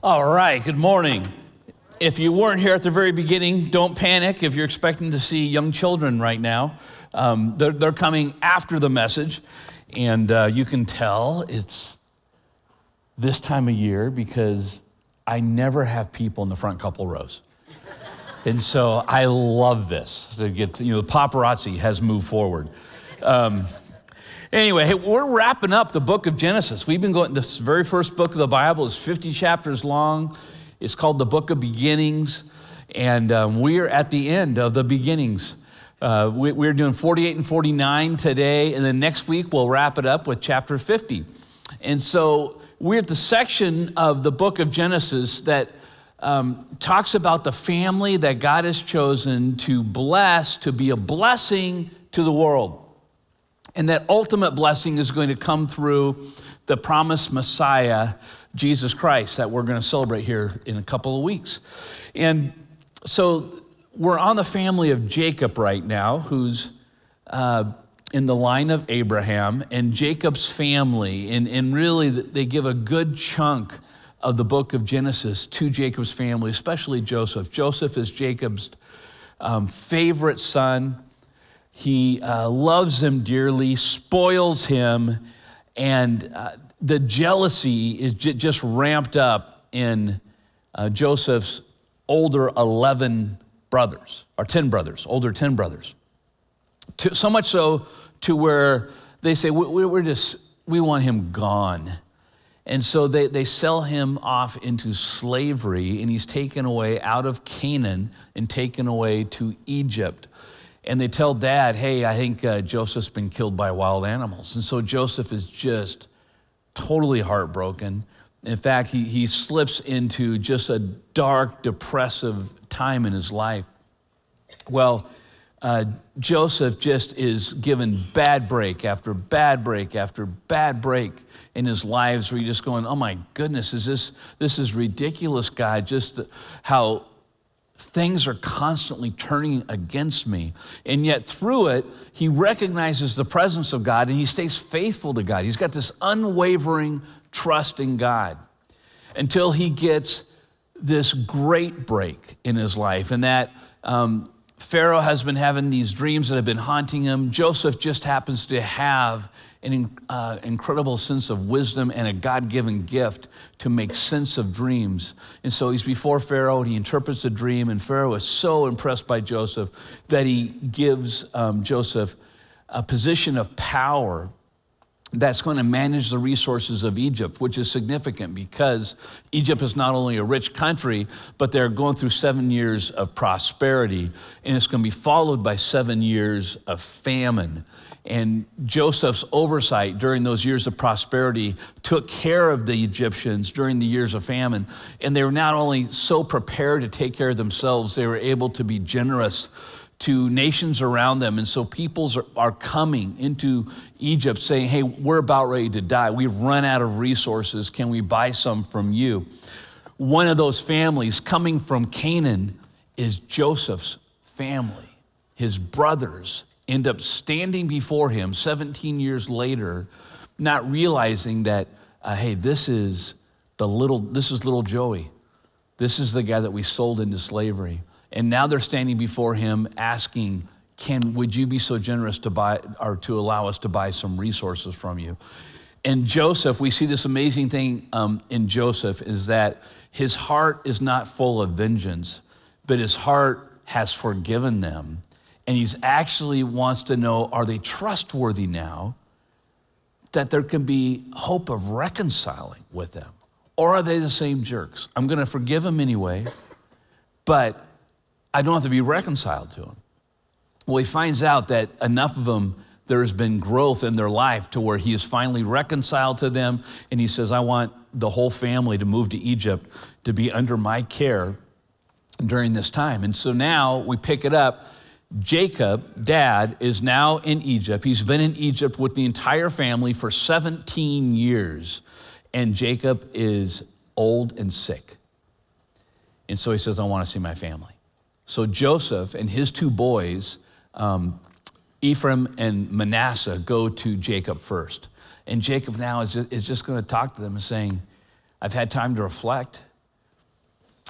All right, good morning. If you weren't here at the very beginning, don't panic if you're expecting to see young children right now. Um, they're, they're, coming after the message, and uh, you can tell it's this time of year because I never have people in the front couple rows. And so I love this. To get, you know, the paparazzi has moved forward. Um, Anyway, we're wrapping up the book of Genesis. We've been going, this very first book of the Bible is 50 chapters long. It's called the Book of Beginnings. And um, we're at the end of the beginnings. Uh, we, we're doing 48 and 49 today. And then next week, we'll wrap it up with chapter 50. And so we're at the section of the book of Genesis that um, talks about the family that God has chosen to bless, to be a blessing to the world. And that ultimate blessing is going to come through the promised Messiah, Jesus Christ, that we're going to celebrate here in a couple of weeks. And so we're on the family of Jacob right now, who's uh, in the line of Abraham, and Jacob's family. And, and really, they give a good chunk of the book of Genesis to Jacob's family, especially Joseph. Joseph is Jacob's um, favorite son. He uh, loves him dearly, spoils him, and uh, the jealousy is j- just ramped up in uh, Joseph's older 11 brothers, or 10 brothers, older 10 brothers. To, so much so to where they say, we, we're just, we want him gone. And so they, they sell him off into slavery, and he's taken away out of Canaan and taken away to Egypt and they tell dad, hey, I think uh, Joseph's been killed by wild animals. And so Joseph is just totally heartbroken. In fact, he, he slips into just a dark, depressive time in his life. Well, uh, Joseph just is given bad break after bad break after bad break in his lives where you're just going, oh my goodness, is this, this is ridiculous, God, just how things are constantly turning against me. And yet, through it, he recognizes the presence of God and he stays faithful to God. He's got this unwavering trust in God until he gets this great break in his life. And that um, Pharaoh has been having these dreams that have been haunting him. Joseph just happens to have an uh, incredible sense of wisdom and a God given gift to make sense of dreams. And so he's before Pharaoh and he interprets a dream, and Pharaoh is so impressed by Joseph that he gives um, Joseph a position of power that's going to manage the resources of Egypt, which is significant because Egypt is not only a rich country, but they're going through seven years of prosperity, and it's going to be followed by seven years of famine. And Joseph's oversight during those years of prosperity took care of the Egyptians during the years of famine. And they were not only so prepared to take care of themselves, they were able to be generous to nations around them. And so peoples are, are coming into Egypt saying, Hey, we're about ready to die. We've run out of resources. Can we buy some from you? One of those families coming from Canaan is Joseph's family, his brothers end up standing before him 17 years later, not realizing that, uh, hey, this is the little, this is little Joey. This is the guy that we sold into slavery. And now they're standing before him asking, can, would you be so generous to buy, or to allow us to buy some resources from you? And Joseph, we see this amazing thing um, in Joseph is that his heart is not full of vengeance, but his heart has forgiven them and he actually wants to know are they trustworthy now that there can be hope of reconciling with them? Or are they the same jerks? I'm going to forgive them anyway, but I don't have to be reconciled to him. Well, he finds out that enough of them, there's been growth in their life to where he is finally reconciled to them. And he says, I want the whole family to move to Egypt to be under my care during this time. And so now we pick it up Jacob, dad, is now in Egypt. He's been in Egypt with the entire family for 17 years, and Jacob is old and sick. And so he says, I want to see my family. So Joseph and his two boys, um, Ephraim and Manasseh, go to Jacob first. And Jacob now is just, is just going to talk to them and saying, I've had time to reflect.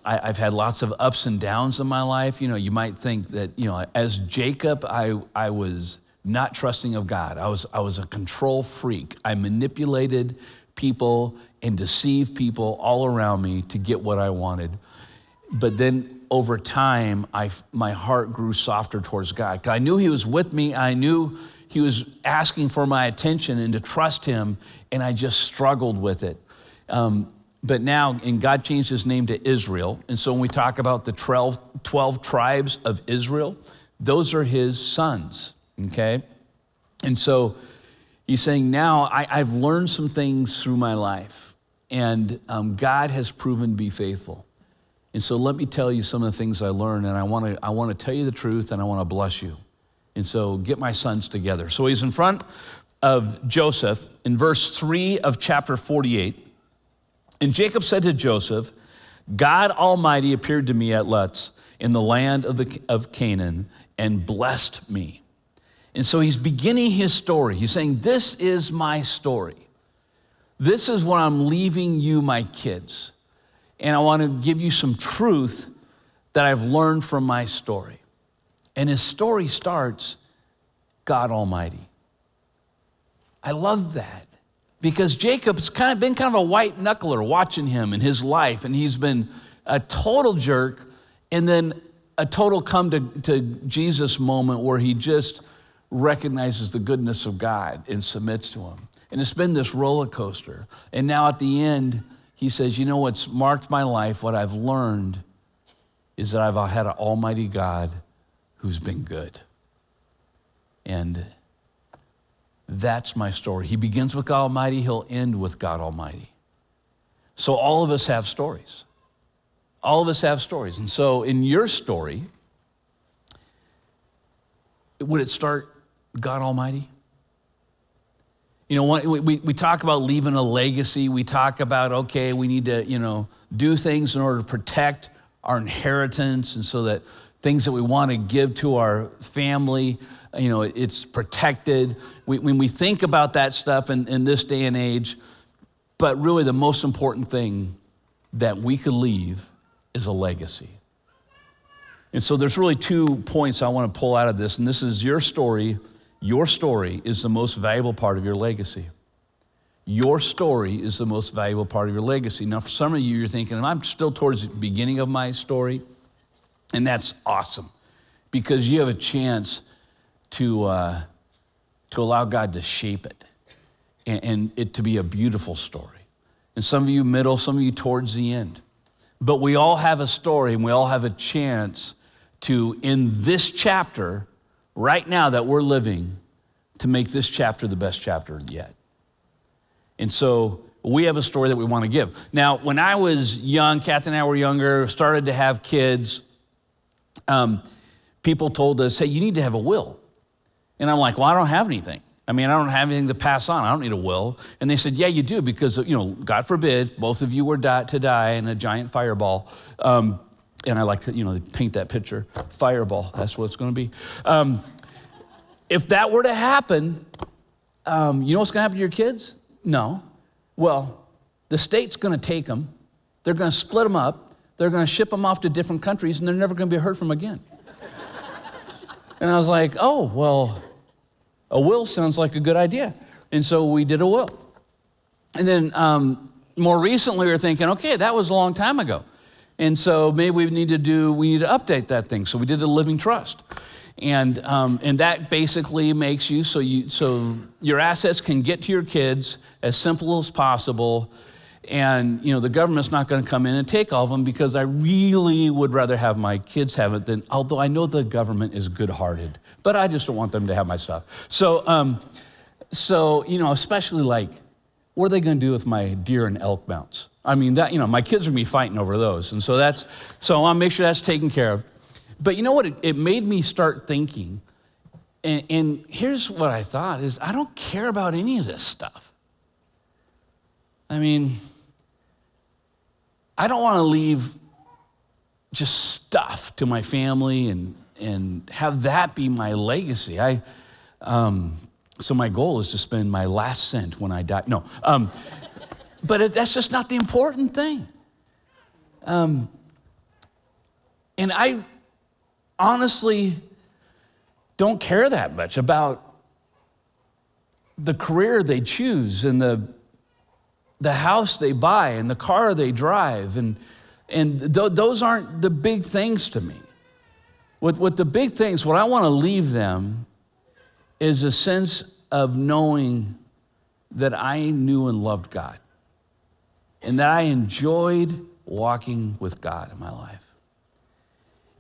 I, have had lots of ups and downs in my life. You know, you might think that, you know, as Jacob, I, I was not trusting of God. I was, I was a control freak. I manipulated people and deceived people all around me to get what I wanted. But then over time, I, my heart grew softer towards God. I knew He was with me. I knew He was asking for my attention and to trust Him, and I just struggled with it. Um, but now, and God changed His name to Israel. And so when we talk about the 12, 12 tribes of Israel, those are His sons, okay? And so He's saying, now I, have learned some things through my life, and um, God has proven to be faithful. And so let me tell you some of the things I learned, and I want to I want to tell you the truth, and I want to bless you. And so get my sons together. So he's in front of Joseph in verse 3 of chapter 48. And Jacob said to Joseph, God Almighty appeared to me at Luz in the land of, the, of Canaan and blessed me. And so he's beginning his story. He's saying, This is my story. This is what I'm leaving you, my kids and I want to give you some truth that I've learned from my story. And his story starts God Almighty. I love that because Jacob's kind of been kind of a white knuckler watching him in his life, and he's been a total jerk, and then a total come to, to Jesus moment where he just recognizes the goodness of God and submits to him. And it's been this roller coaster. And now at the end, he says, You know what's marked my life, what I've learned is that I've had an almighty God who's been good. And that's my story. He begins with God Almighty, he'll end with God Almighty. So all of us have stories. All of us have stories. And so in your story, would it start God Almighty? You know, we, we talk about leaving a legacy. We talk about, okay, we need to, you know, do things in order to protect our inheritance and so that things that we want to give to our family, you know, it's protected. We, when we think about that stuff in, in this day and age, but really the most important thing that we could leave is a legacy. And so there's really two points I want to pull out of this, and this is your story your story is the most valuable part of your legacy. Your story is the most valuable part of your legacy. Now, for some of you, you're thinking, I'm still towards the beginning of my story, and that's awesome because you have a chance to, uh, to allow God to shape it and, and it to be a beautiful story. And some of you, middle, some of you, towards the end. But we all have a story and we all have a chance to, in this chapter, right now that we're living to make this chapter the best chapter yet. And so we have a story that we want to give. Now, when I was young, Kathy and I were younger, started to have kids, um, people told us, hey, you need to have a will. And I'm like, well, I don't have anything. I mean, I don't have anything to pass on. I don't need a will. And they said, yeah, you do, because, you know, God forbid, both of you were to die in a giant fireball. Um, and I like to, you know, paint that picture. Fireball, that's what it's going to be. Um, if that were to happen, um, you know what's going to happen to your kids? No. Well, the state's going to take them, they're going to split them up, they're going to ship them off to different countries, and they're never going to be heard from again. and I was like, oh, well, a will sounds like a good idea. And so we did a will. And then um, more recently, we were thinking, okay, that was a long time ago. And so maybe we need to do, we need to update that thing. So we did a living trust. And, um, and that basically makes you so, you so your assets can get to your kids as simple as possible. And you know the government's not going to come in and take all of them because I really would rather have my kids have it than. Although I know the government is good-hearted, but I just don't want them to have my stuff. So, um, so you know, especially like, what are they going to do with my deer and elk mounts? I mean, that, you know, my kids to be fighting over those. And so that's, so I want to make sure that's taken care of. But you know what? It, it made me start thinking. And, and here's what I thought is I don't care about any of this stuff. I mean, I don't want to leave just stuff to my family and, and have that be my legacy. I, um, so my goal is to spend my last cent when I die. No, um, but it, that's just not the important thing. Um, And I honestly don't care that much about the career they choose and the, the house they buy and the car they drive. And, and th- those aren't the big things to me. What, what the big things, what I want to leave them is a sense of knowing that I knew and loved God and that I enjoyed walking with God in my life.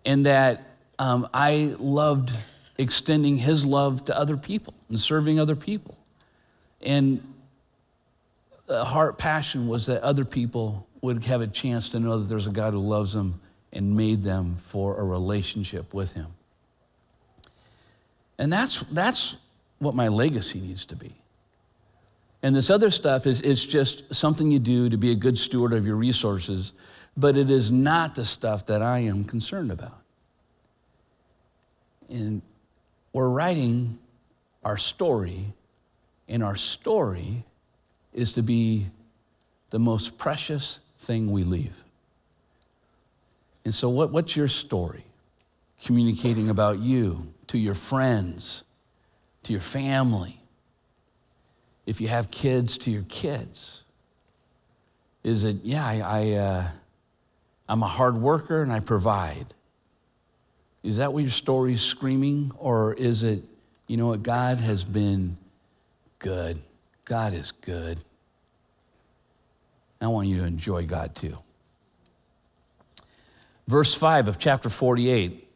And that um, I loved extending His love to other people and serving other people. And the heart passion was that other people would have a chance to know that there's a God who loves them and made them for a relationship with Him. And that's, that's what my legacy needs to be. And this other stuff is, is just something you do to be a good steward of your resources, but it is not the stuff that I am concerned about. And we're writing our story, and our story is to be the most precious thing we leave. And so, what, what's your story? Communicating about you to your friends, to your family, if you have kids, to your kids? Is it, yeah, I, I, uh, I'm a hard worker and I provide? Is that what your story's screaming? Or is it, you know what, God has been good. God is good. I want you to enjoy God too. Verse 5 of chapter 48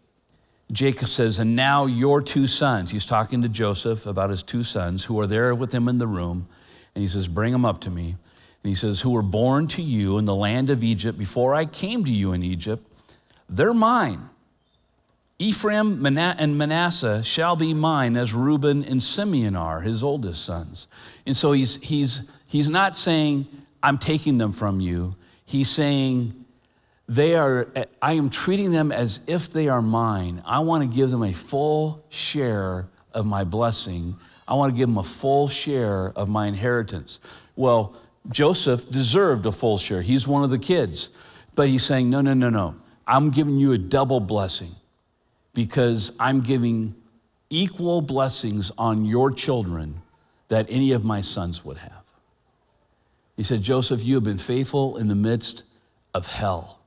Jacob says, And now your two sons, he's talking to Joseph about his two sons who are there with him in the room. And he says, Bring them up to me. And he says, Who were born to you in the land of Egypt before I came to you in Egypt, they're mine. Ephraim and Manasseh shall be mine as Reuben and Simeon are, his oldest sons. And so he's, he's, he's not saying, I'm taking them from you. He's saying, they are, I am treating them as if they are mine. I want to give them a full share of my blessing. I want to give them a full share of my inheritance. Well, Joseph deserved a full share. He's one of the kids. But he's saying, no, no, no, no. I'm giving you a double blessing because I'm giving equal blessings on your children that any of my sons would have. He said, Joseph, you have been faithful in the midst of hell.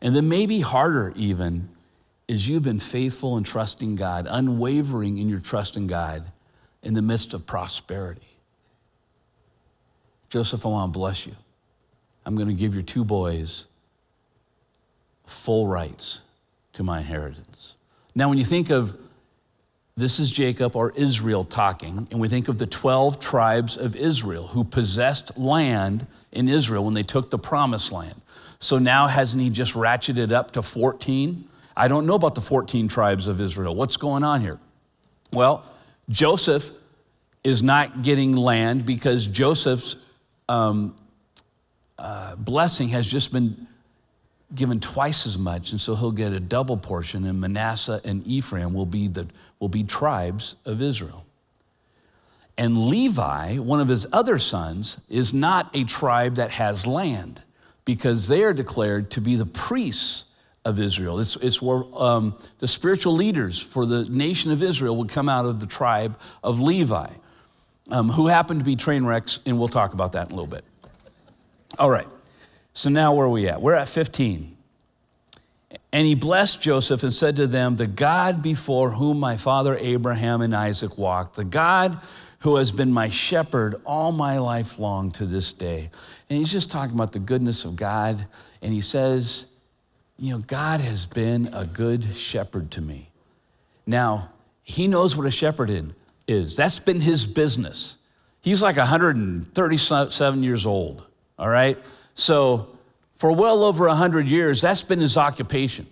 And then maybe harder, even, is you've been faithful in trusting God, unwavering in your trust in God in the midst of prosperity. Joseph, I want to bless you. I'm going to give your two boys full rights to my inheritance. Now, when you think of this is Jacob or Israel talking, and we think of the 12 tribes of Israel who possessed land in Israel when they took the promised land. So now, hasn't he just ratcheted up to 14? I don't know about the 14 tribes of Israel. What's going on here? Well, Joseph is not getting land because Joseph's um, uh, blessing has just been given twice as much, and so he'll get a double portion, and Manasseh and Ephraim will be, the, will be tribes of Israel. And Levi, one of his other sons, is not a tribe that has land because they are declared to be the priests of Israel. It's, it's where um, the spiritual leaders for the nation of Israel would come out of the tribe of Levi, um, who happen to be train wrecks, and we'll talk about that in a little bit. All right, so now where are we at? We're at 15. And he blessed Joseph and said to them, The God before whom my father Abraham and Isaac walked, the God who has been my shepherd all my life long to this day. And he's just talking about the goodness of God. And he says, You know, God has been a good shepherd to me. Now, he knows what a shepherd is. That's been his business. He's like 137 years old, all right? So, for well over 100 years, that's been his occupation.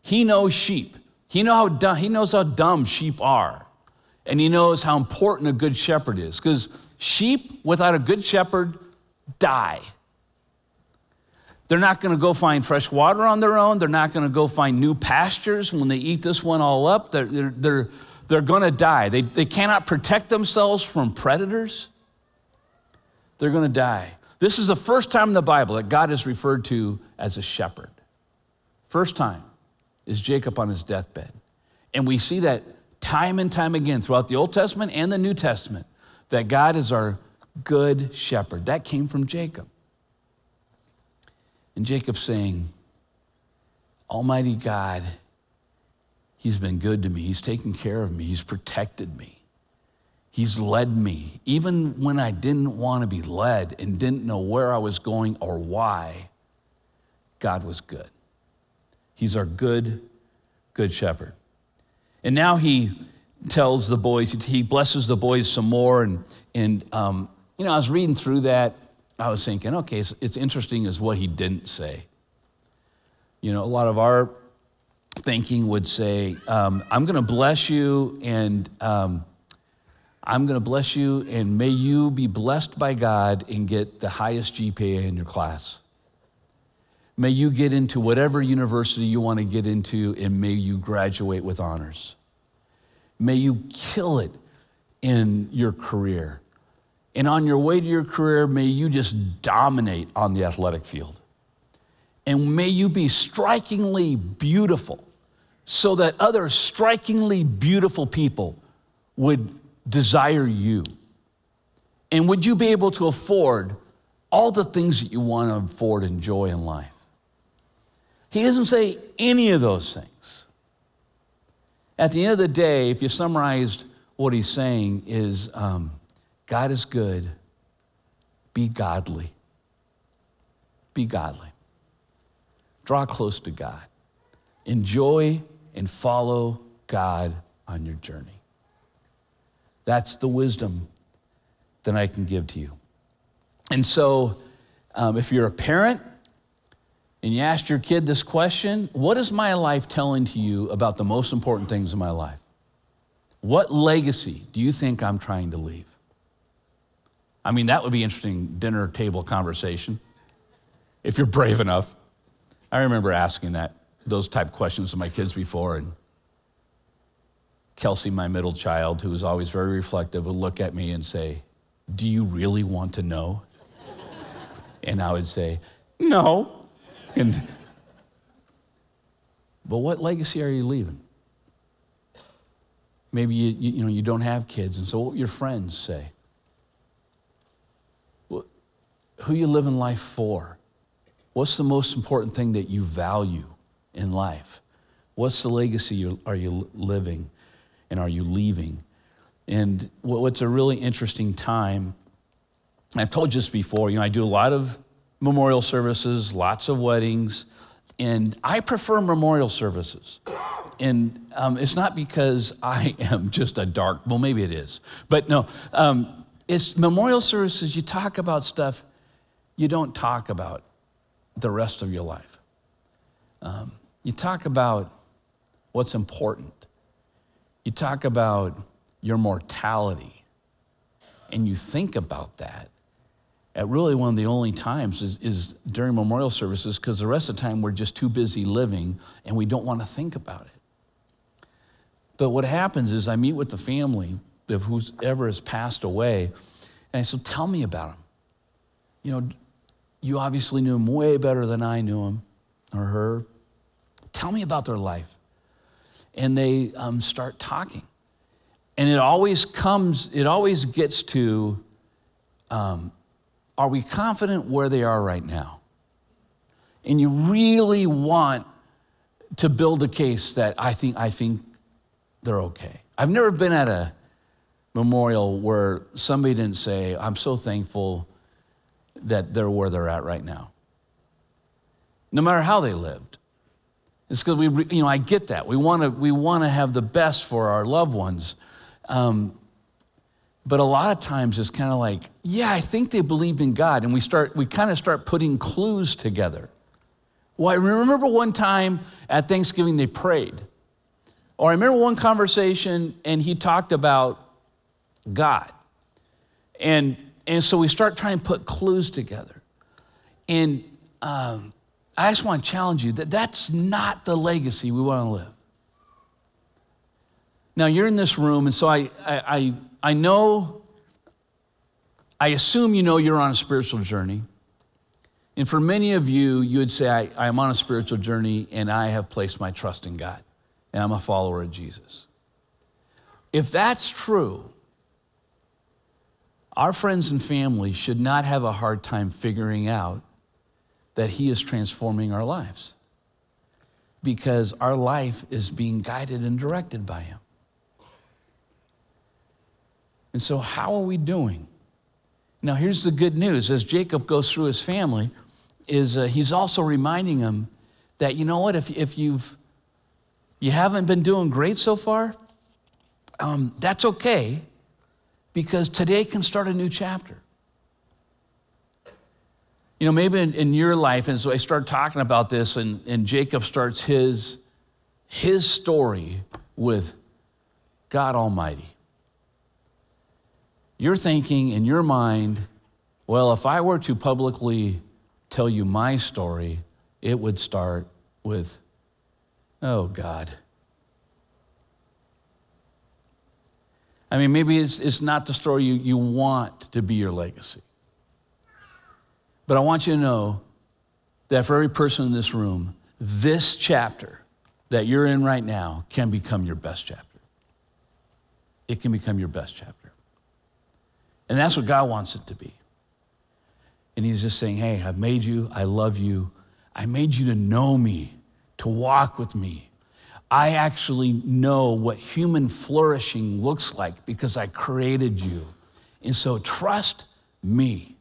He knows sheep. He, know how dumb, he knows how dumb sheep are. And he knows how important a good shepherd is. Because sheep without a good shepherd die. They're not going to go find fresh water on their own. They're not going to go find new pastures when they eat this one all up. They're, they're, they're, they're going to die. They, they cannot protect themselves from predators. They're going to die. This is the first time in the Bible that God is referred to as a shepherd. First time. is Jacob on his deathbed. And we see that time and time again throughout the Old Testament and the New Testament that God is our good shepherd. That came from Jacob. And Jacob saying, Almighty God, He's been good to me. He's taken care of me. He's protected me. He's led me. Even when I didn't want to be led and didn't know where I was going or why, God was good. He's our good, good shepherd. And now he tells the boys, he blesses the boys some more. And, and um, you know, I was reading through that. I was thinking, okay, it's, it's interesting is what he didn't say. You know, a lot of our thinking would say, um, I'm going to bless you and um, I'm going to bless you and may you be blessed by God and get the highest GPA in your class. May you get into whatever university you want to get into and may you graduate with honors. May you kill it in your career. And on your way to your career, may you just dominate on the athletic field. And may you be strikingly beautiful so that other strikingly beautiful people would desire you. And would you be able to afford all the things that you want to afford and enjoy in life? He doesn't say any of those things. At the end of the day, if you summarized what he's saying, is um, God is good, be godly. Be godly. Draw close to God. Enjoy and follow God on your journey. That's the wisdom that I can give to you. And so, um, if you're a parent and you asked your kid this question, what is my life telling to you about the most important things in my life? What legacy do you think I'm trying to leave? I mean, that would be interesting dinner table conversation if you're brave enough. I remember asking that those type questions to my kids before, and Kelsey, my middle child, who was always very reflective, would look at me and say, Do you really want to know? and I would say, No. And, but what legacy are you leaving? Maybe you, you, you, know, you don't have kids, and so what your friends say? Who you living life for? What's the most important thing that you value in life? What's the legacy you, are you living and are you leaving? And what's a really interesting time, I've told you this before, you know, I do a lot of memorial services, lots of weddings, and I prefer memorial services. And um, it's not because I am just a dark, well, maybe it is, but no, um, it's memorial services, you talk about stuff you don't talk about the rest of your life. Um, you talk about what's important. You talk about your mortality. And you think about that at really one of the only times is, is during memorial services because the rest of the time we're just too busy living and we don't want to think about it. But what happens is I meet with the family of whoever has passed away, and I said, Tell me about him. You know, you obviously knew him way better than I knew him or her. Tell me about their life. And they um, start talking. And it always comes, it always gets to um, are we confident where they are right now? And you really want to build a case that I think, I think they're okay. I've never been at a memorial where somebody didn't say, I'm so thankful that they're where they're at right now. No matter how they lived. It's because we, you know, I get that. We want to we want to have the best for our loved ones. Um, but a lot of times it's kind of like, yeah, I think they believed in God. And we start, we kind of start putting clues together. Well, I remember one time at Thanksgiving they prayed. Or I remember one conversation and he talked about God. And and so we start trying to put clues together. And um, I just want to challenge you that that's not the legacy we want to live. Now, you're in this room, and so I, I, I, I know, I assume you know you're on a spiritual journey. And for many of you, you would say, I, am on a spiritual journey and I have placed my trust in God and I'm a follower of Jesus. If that's true, our friends and family should not have a hard time figuring out that He is transforming our lives because our life is being guided and directed by Him. And so, how are we doing? Now, here's the good news as Jacob goes through his family, is uh, he's also reminding them that, you know what, if, if you've you haven't been doing great so far, um, that's okay because today can start a new chapter. You know, maybe in, in your life, and so I start talking about this, and, and Jacob starts his, his story with God Almighty. You're thinking in your mind, well, if I were to publicly tell you my story, it would start with, oh, God. I mean, maybe it's, it's not the story you, you want to be your legacy. But I want you to know that for every person in this room, this chapter that you're in right now can become your best chapter. It can become your best chapter. And that's what God wants it to be. And He's just saying, hey, I've made you, I love you, I made you to know me, to walk with me, I actually know what human flourishing looks like because I created you. And so trust me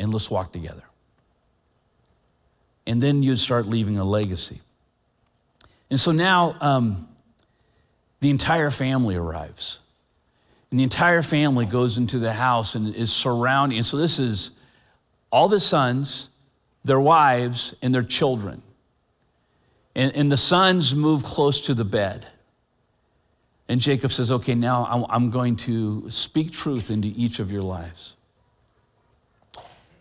and let's walk together. And then you'd start leaving a legacy. And so now um, the entire family arrives. And the entire family goes into the house and is surrounding. And so this is all the sons, their wives, and their children. And, and the sons move close to the bed. And Jacob says, Okay, now I'm going to speak truth into each of your lives.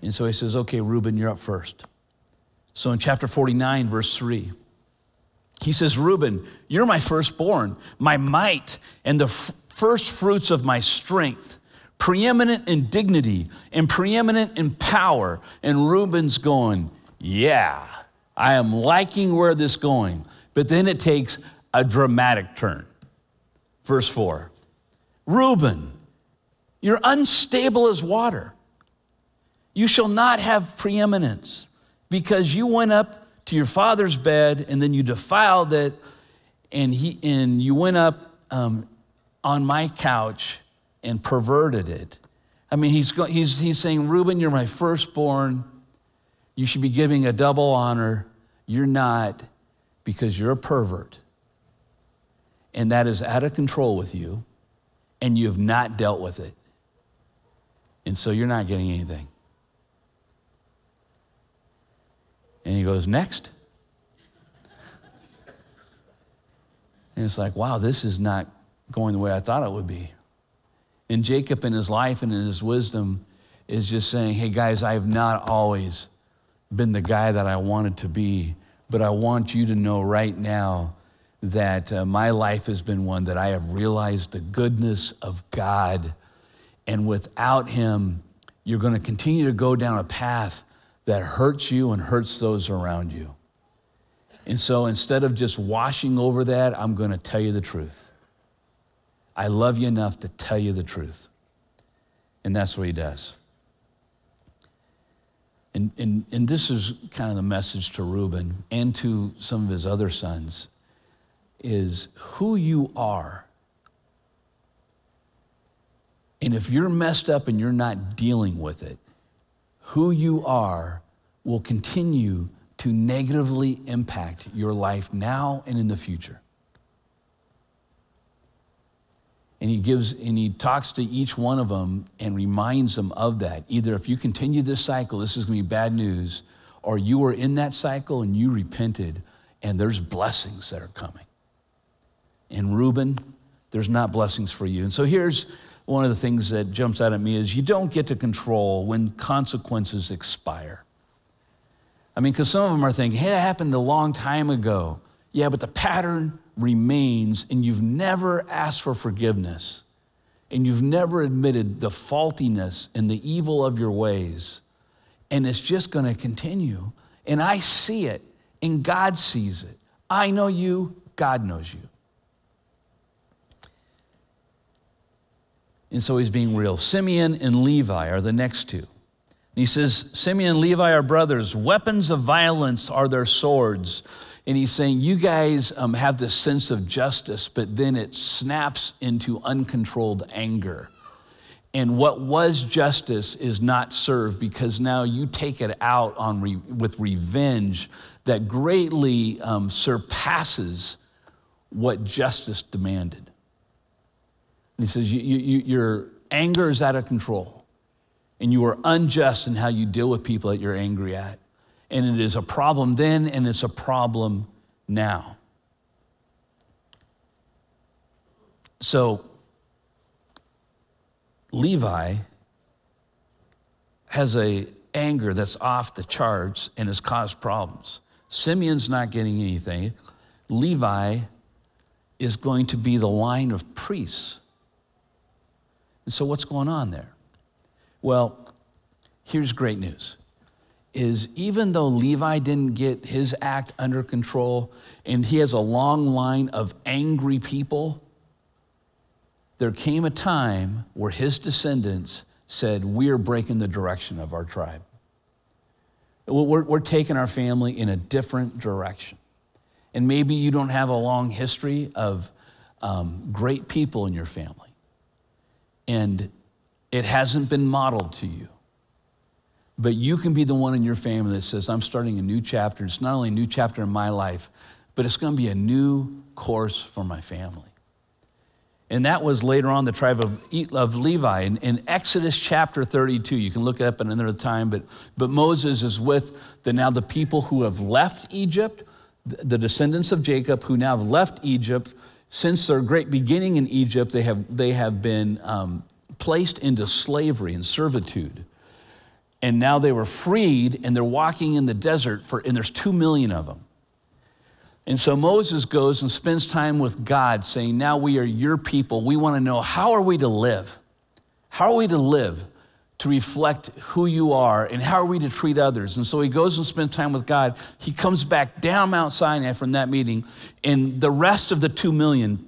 And so he says, Okay, Reuben, you're up first. So in chapter 49, verse 3, he says, Reuben, you're my firstborn, my might, and the f- first fruits of my strength, preeminent in dignity and preeminent in power. And Reuben's going, Yeah. I am liking where this is going. But then it takes a dramatic turn. Verse 4 Reuben, you're unstable as water. You shall not have preeminence because you went up to your father's bed and then you defiled it and, he, and you went up um, on my couch and perverted it. I mean, he's, he's, he's saying, Reuben, you're my firstborn. You should be giving a double honor. You're not because you're a pervert. And that is out of control with you, and you have not dealt with it. And so you're not getting anything. And he goes, Next. And it's like, wow, this is not going the way I thought it would be. And Jacob, in his life and in his wisdom, is just saying, hey, guys, I have not always been the guy that I wanted to be, but I want you to know right now that uh, my life has been one that I have realized the goodness of God. And without Him, you're going to continue to go down a path that hurts you and hurts those around you. And so instead of just washing over that, I'm going to tell you the truth. I love you enough to tell you the truth. And that's what he does. And, and, and this is kind of the message to Reuben and to some of his other sons is who you are. And if you're messed up and you're not dealing with it, who you are will continue to negatively impact your life now and in the future. And he gives and he talks to each one of them and reminds them of that. Either if you continue this cycle, this is going to be bad news, or you are in that cycle and you repented and there's blessings that are coming. And Reuben, there's not blessings for you. And so here's one of the things that jumps out at me is you don't get to control when consequences expire. I mean, because some of them are thinking, hey, that happened a long time ago. Yeah, but the pattern remains and you've never asked for forgiveness and you've never admitted the faultiness and the evil of your ways, And it's just going to continue. And I see it, and God sees it. I know you, God knows you. And so he's being real. Simeon and Levi are the next two. And he says, Simeon and Levi are brothers. Weapons of violence are their swords. And he's saying, You guys um, have this sense of justice, but then it snaps into uncontrolled anger. And what was justice is not served because now you take it out on re- with revenge that greatly um, surpasses what justice demanded. And he says, you, you, Your anger is out of control, and you are unjust in how you deal with people that you're angry at. And it is a problem then, and it's a problem now. So, Levi has a anger that's off the charts and has caused problems. Simeon's not getting anything. Levi is going to be the line of priests. And so what's going on there? Well, here's great news. Is even though Levi didn't get his act under control and he has a long line of angry people, there came a time where his descendants said, We're breaking the direction of our tribe. We're, we're taking our family in a different direction. And maybe you don't have a long history of um, great people in your family and it hasn't been modeled to you. But you can be the one in your family that says, I'm starting a new chapter. It's not only a new chapter in my life, but it's going to be a new course for my family. And that was later on the tribe of, of Levi. In, in Exodus chapter 32, you can look it up at another time, but, but Moses is with the, now the people who have left Egypt, the, descendants of Jacob who now have left Egypt since their great beginning in Egypt, they have, they have been um, placed into slavery and servitude. And now they were freed and they're walking in the desert, for, and there's two million of them. And so Moses goes and spends time with God saying, Now we are your people. We want to know how are we to live? How are we to live? to reflect who you are and how are we to treat others. And so he goes and spends time with God. He comes back down Mount Sinai from that meeting, and the rest of the two million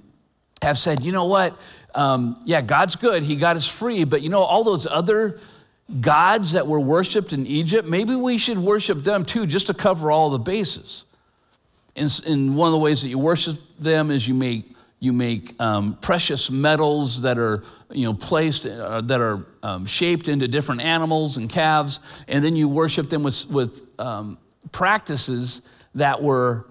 have said, you know what? Um, yeah, God's good. He got us free, but you know, all those other gods that were worshiped in Egypt, maybe we should worship them too, just to cover all the bases. And, and one of the ways that you worship them is you make you make um, precious metals that are you know placed uh, that are um, shaped into different animals and calves and then you worship them with, with um, practices that were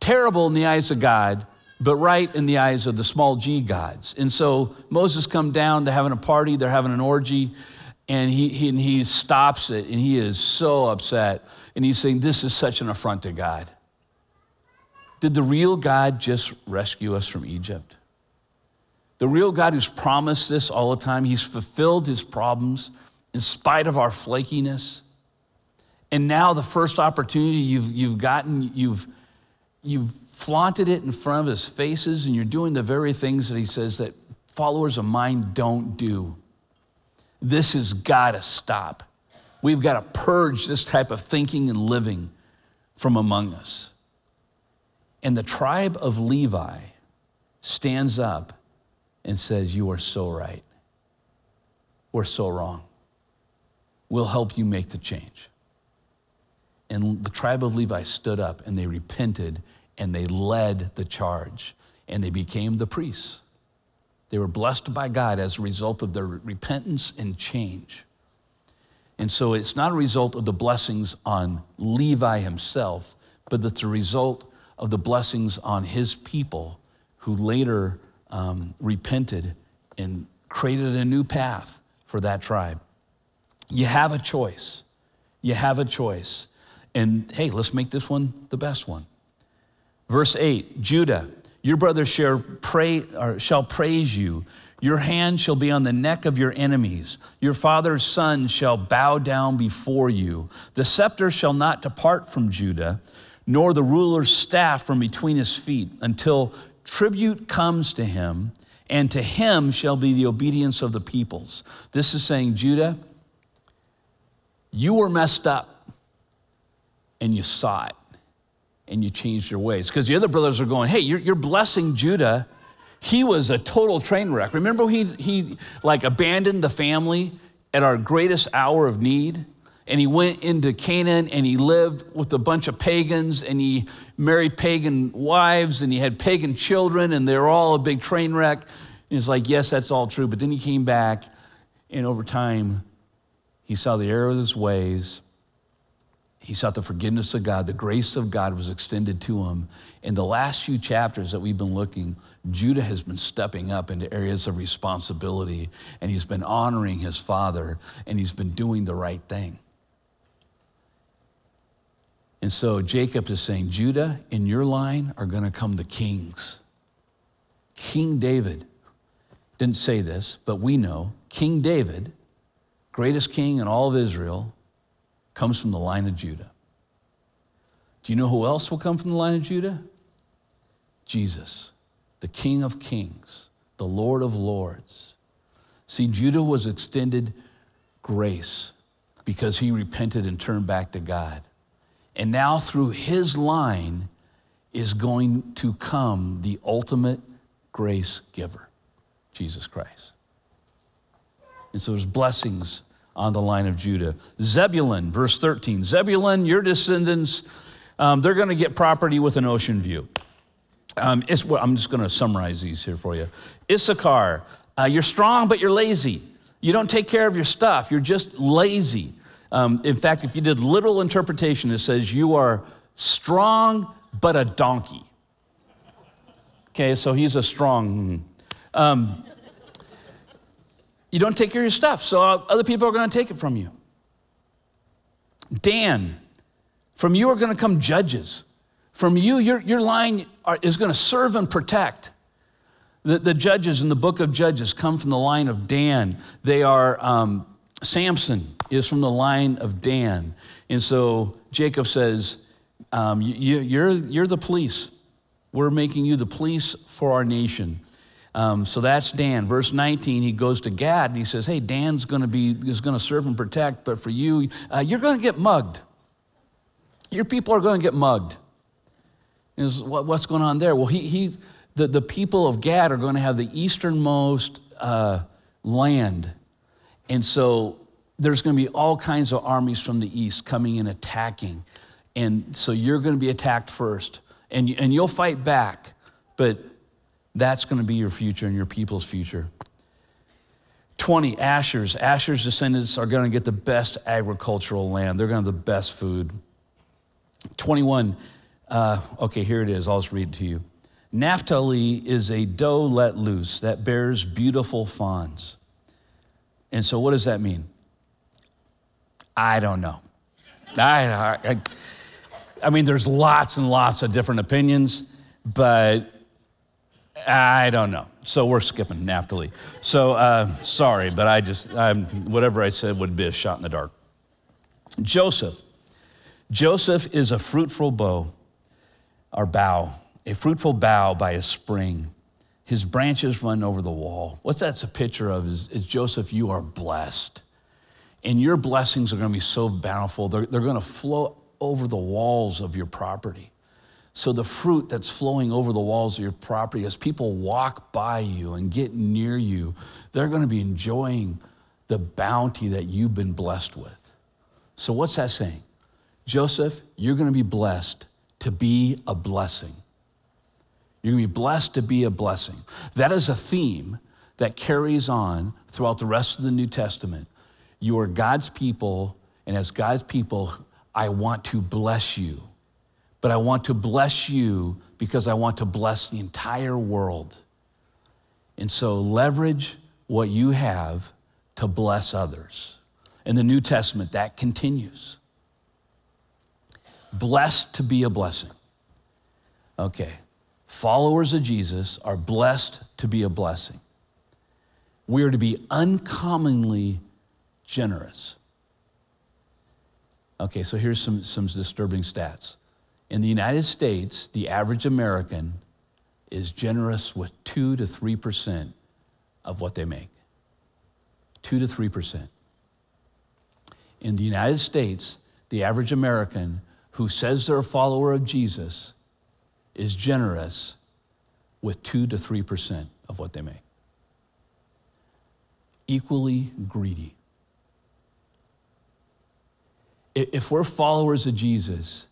terrible in the eyes of god but right in the eyes of the small g gods and so moses come down to having a party they're having an orgy and he, he, and he stops it and he is so upset and he's saying this is such an affront to god did the real God just rescue us from Egypt? The real God who's promised this all the time, He's fulfilled His problems in spite of our flakiness. And now, the first opportunity you've, you've gotten, you've, you've flaunted it in front of His faces, and you're doing the very things that He says that followers of mine don't do. This has got to stop. We've got to purge this type of thinking and living from among us. And the tribe of Levi stands up and says, You are so right. We're so wrong. We'll help you make the change. And the tribe of Levi stood up and they repented and they led the charge and they became the priests. They were blessed by God as a result of their repentance and change. And so it's not a result of the blessings on Levi himself, but it's a result of the blessings on his people who later um, repented and created a new path for that tribe. You have a choice. You have a choice. And hey, let's make this one the best one. Verse 8 Judah, your brothers shall, pray, shall praise you. Your hand shall be on the neck of your enemies. Your father's son shall bow down before you. The scepter shall not depart from Judah nor the ruler's staff from between his feet, until tribute comes to him, and to him shall be the obedience of the peoples. This is saying, Judah, You were messed up and you saw it and you changed your ways. Because the other brothers are going, hey, you're, you're blessing Judah. He was a total train wreck. Remember, he, he like abandoned the family at our greatest hour of need? and he went into Canaan and he lived with a bunch of pagans and he married pagan wives and he had pagan children and they were all a big train wreck. And he's like, yes, that's all true. But then he came back and over time he saw the error of his ways. He sought the forgiveness of God. The grace of God was extended to him. In the last few chapters that we've been looking, Judah has been stepping up into areas of responsibility and he's been honoring his father and he's been doing the right thing. And so Jacob is saying, Judah, in your line are going to come the kings. King David didn't say this, but we know King David, greatest king in all of Israel, comes from the line of Judah. Do you know who else will come from the line of Judah? Jesus, the King of kings, the Lord of lords. See, Judah was extended grace because he repented and turned back to God. And now, through his line, is going to come the ultimate grace giver, Jesus Christ. And so there's blessings on the line of Judah. Zebulun, verse 13. Zebulun, your descendants, um, they're going to get property with an ocean view. Um, I'm just going to summarize these here for you. Issachar, uh, you're strong, but you're lazy. You don't take care of your stuff, you're just lazy. Um, in fact, if you did literal interpretation, it says you are strong but a donkey. Okay, so he's a strong. Um, you don't take care of your stuff, so other people are going to take it from you. Dan, from you are going to come judges. From you, your, your line are, is going to serve and protect. The, the judges in the book of Judges come from the line of Dan. They are um, Samson is from the line of Dan. And so Jacob says, um, you, you're, you're the police. We're making you the police for our nation. Um, so that's Dan. Verse 19, he goes to Gad and he says, Hey, Dan's going to be is going to serve and protect, but for you, uh, you're going to get mugged. Your people are going to get mugged. Is what, what's going on there? Well, he, he the, the people of Gad are going to have the easternmost uh, land and so there's going to be all kinds of armies from the east coming and attacking. And so you're going to be attacked first. And, and you'll fight back, but that's going to be your future and your people's future. 20, Asher's. Asher's descendants are going to get the best agricultural land. They're going to have the best food. 21, uh, okay, here it is. I'll just read it to you. Naphtali is a doe let loose that bears beautiful fawns. And so, what does that mean? I don't know. I, I, I mean, there's lots and lots of different opinions, but I don't know. So we're skipping Naphtali. So uh, sorry, but I just, I'm, whatever I said would be a shot in the dark. Joseph. Joseph is a fruitful bow, or bough, a fruitful bough by a spring his branches run over the wall. What that's a picture of is, is Joseph, you are blessed. And your blessings are going to be so bountiful, they're, they're going to flow over the walls of your property. So the fruit that's flowing over the walls of your property, as people walk by you and get near you, they're going to be enjoying the bounty that you've been blessed with. So, what's that saying? Joseph, you're going to be blessed to be a blessing. You're going to be blessed to be a blessing. That is a theme that carries on throughout the rest of the New Testament. You are God's people, and as God's people, I want to bless you. But I want to bless you because I want to bless the entire world. And so leverage what you have to bless others. In the New Testament, that continues. Blessed to be a blessing. Okay, Followers of Jesus are blessed to be a blessing. We are to be uncommonly generous. Okay, so here's some, some disturbing stats. In the United States, the average American is generous with 2 to 3% of what they make. 2 to 3%. in the United States, the average American who says they're a follower of Jesus is generous with 2 to 3% of what they make. Equally greedy. If we're followers of Jesus,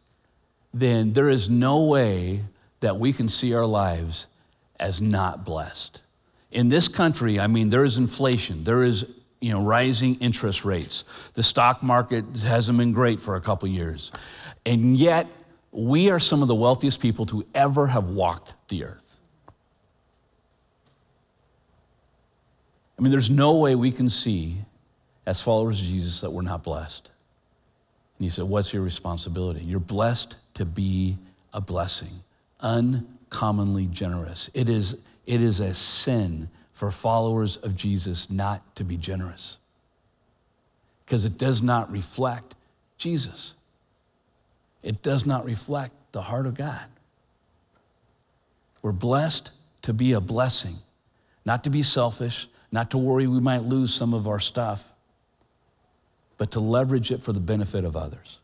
then there is no way that we can see our lives as not blessed. In this country, I mean, there is inflation, there is you know, rising interest rates. The stock market hasn't been great for a couple years. And yet, we are some of the wealthiest people to ever have walked the earth. I mean, there's no way we can see, as followers of Jesus, that we're not blessed. And he said, What's your responsibility? You're blessed to be a blessing, uncommonly generous. It is, it is a sin for followers of Jesus not to be generous because it does not reflect Jesus. It does not reflect the heart of God. We're blessed to be a blessing, not to be selfish, not to worry we might lose some of our stuff, but to leverage it for the benefit of others.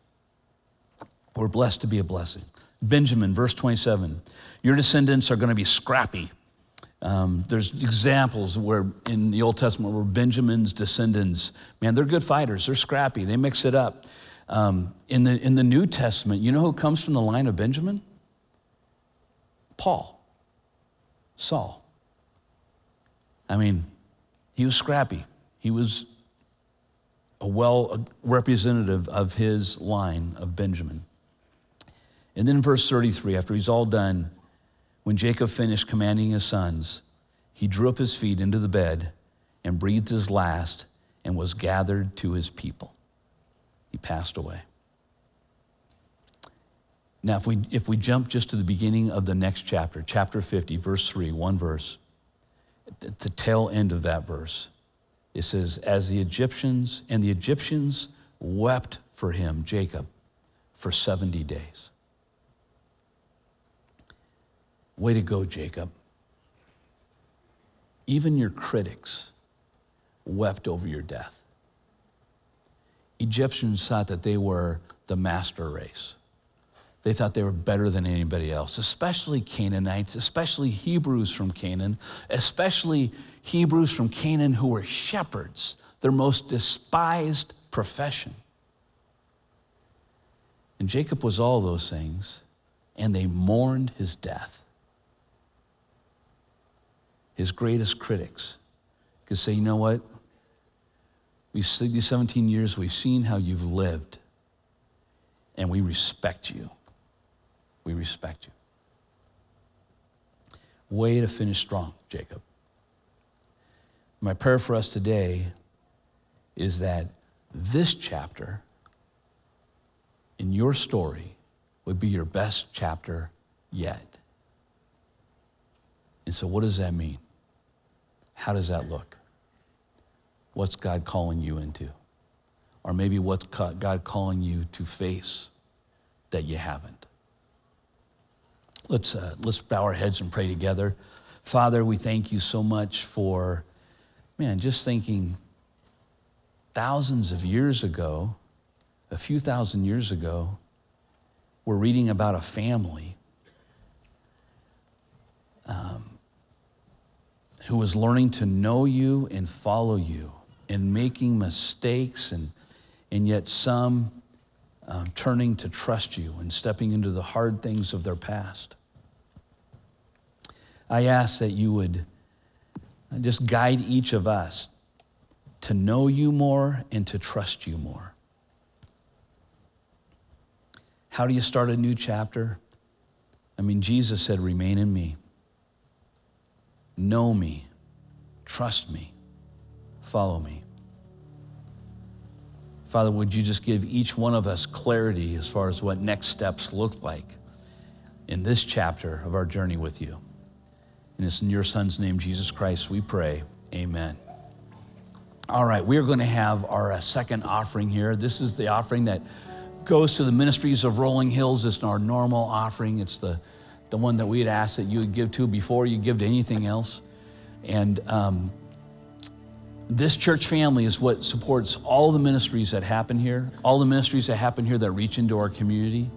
We're blessed to be a blessing. Benjamin, verse 27 Your descendants are going to be scrappy. Um, there's examples where in the Old Testament where Benjamin's descendants, man, they're good fighters. They're scrappy. They mix it up. Um, in, the, in the New Testament, you know who comes from the line of Benjamin? Paul, Saul. I mean, he was scrappy. He was a well representative of his line of Benjamin. And then in verse 33, after he's all done, when Jacob finished commanding his sons, he drew up his feet into the bed and breathed his last and was gathered to his people. He passed away. Now, if we, if we jump just to the beginning of the next chapter, chapter 50, verse 3, one verse, at the tail end of that verse, it says, As the Egyptians, and the Egyptians wept for him, Jacob, for 70 days. Way to go, Jacob. Even your critics wept over your death. Egyptians thought that they were the master race. They thought they were better than anybody else, especially Canaanites, especially Hebrews from Canaan, especially Hebrews from Canaan who were shepherds, their most despised profession. And Jacob was all those things, and they mourned his death. His greatest critics could say, you know what? We've these 17 years, we've seen how you've lived, and we respect you. We respect you. Way to finish strong, Jacob. My prayer for us today is that this chapter in your story would be your best chapter yet. And so, what does that mean? How does that look? What's God calling you into? Or maybe what's God calling you to face that you haven't? Let's, uh, let's bow our heads and pray together. Father, we thank you so much for, man, just thinking thousands of years ago, a few thousand years ago, we're reading about a family um, who was learning to know you and follow you and making mistakes and, and yet some um, turning to trust you and stepping into the hard things of their past. I ask that you would just guide each of us to know you more and to trust you more. How do you start a new chapter? I mean, Jesus said, Remain in me, know me, trust me, follow me. Father, would you just give each one of us clarity as far as what next steps look like in this chapter of our journey with you? And it's in your Son's name, Jesus Christ, we pray. Amen. All right, we are going to have our uh, second offering here. This is the offering that goes to the ministries of Rolling Hills. It's our normal offering. It's the, the one that we had asked that you would give to before you give to anything else. And um, This church family is what supports all the ministries that happen here, all the ministries that happen here that reach into our community,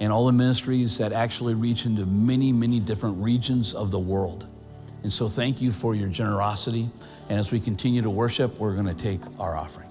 and all the ministries that actually reach into many, many different regions of the world. And so, thank you for your generosity. And as we continue to worship, we're going to take our offering.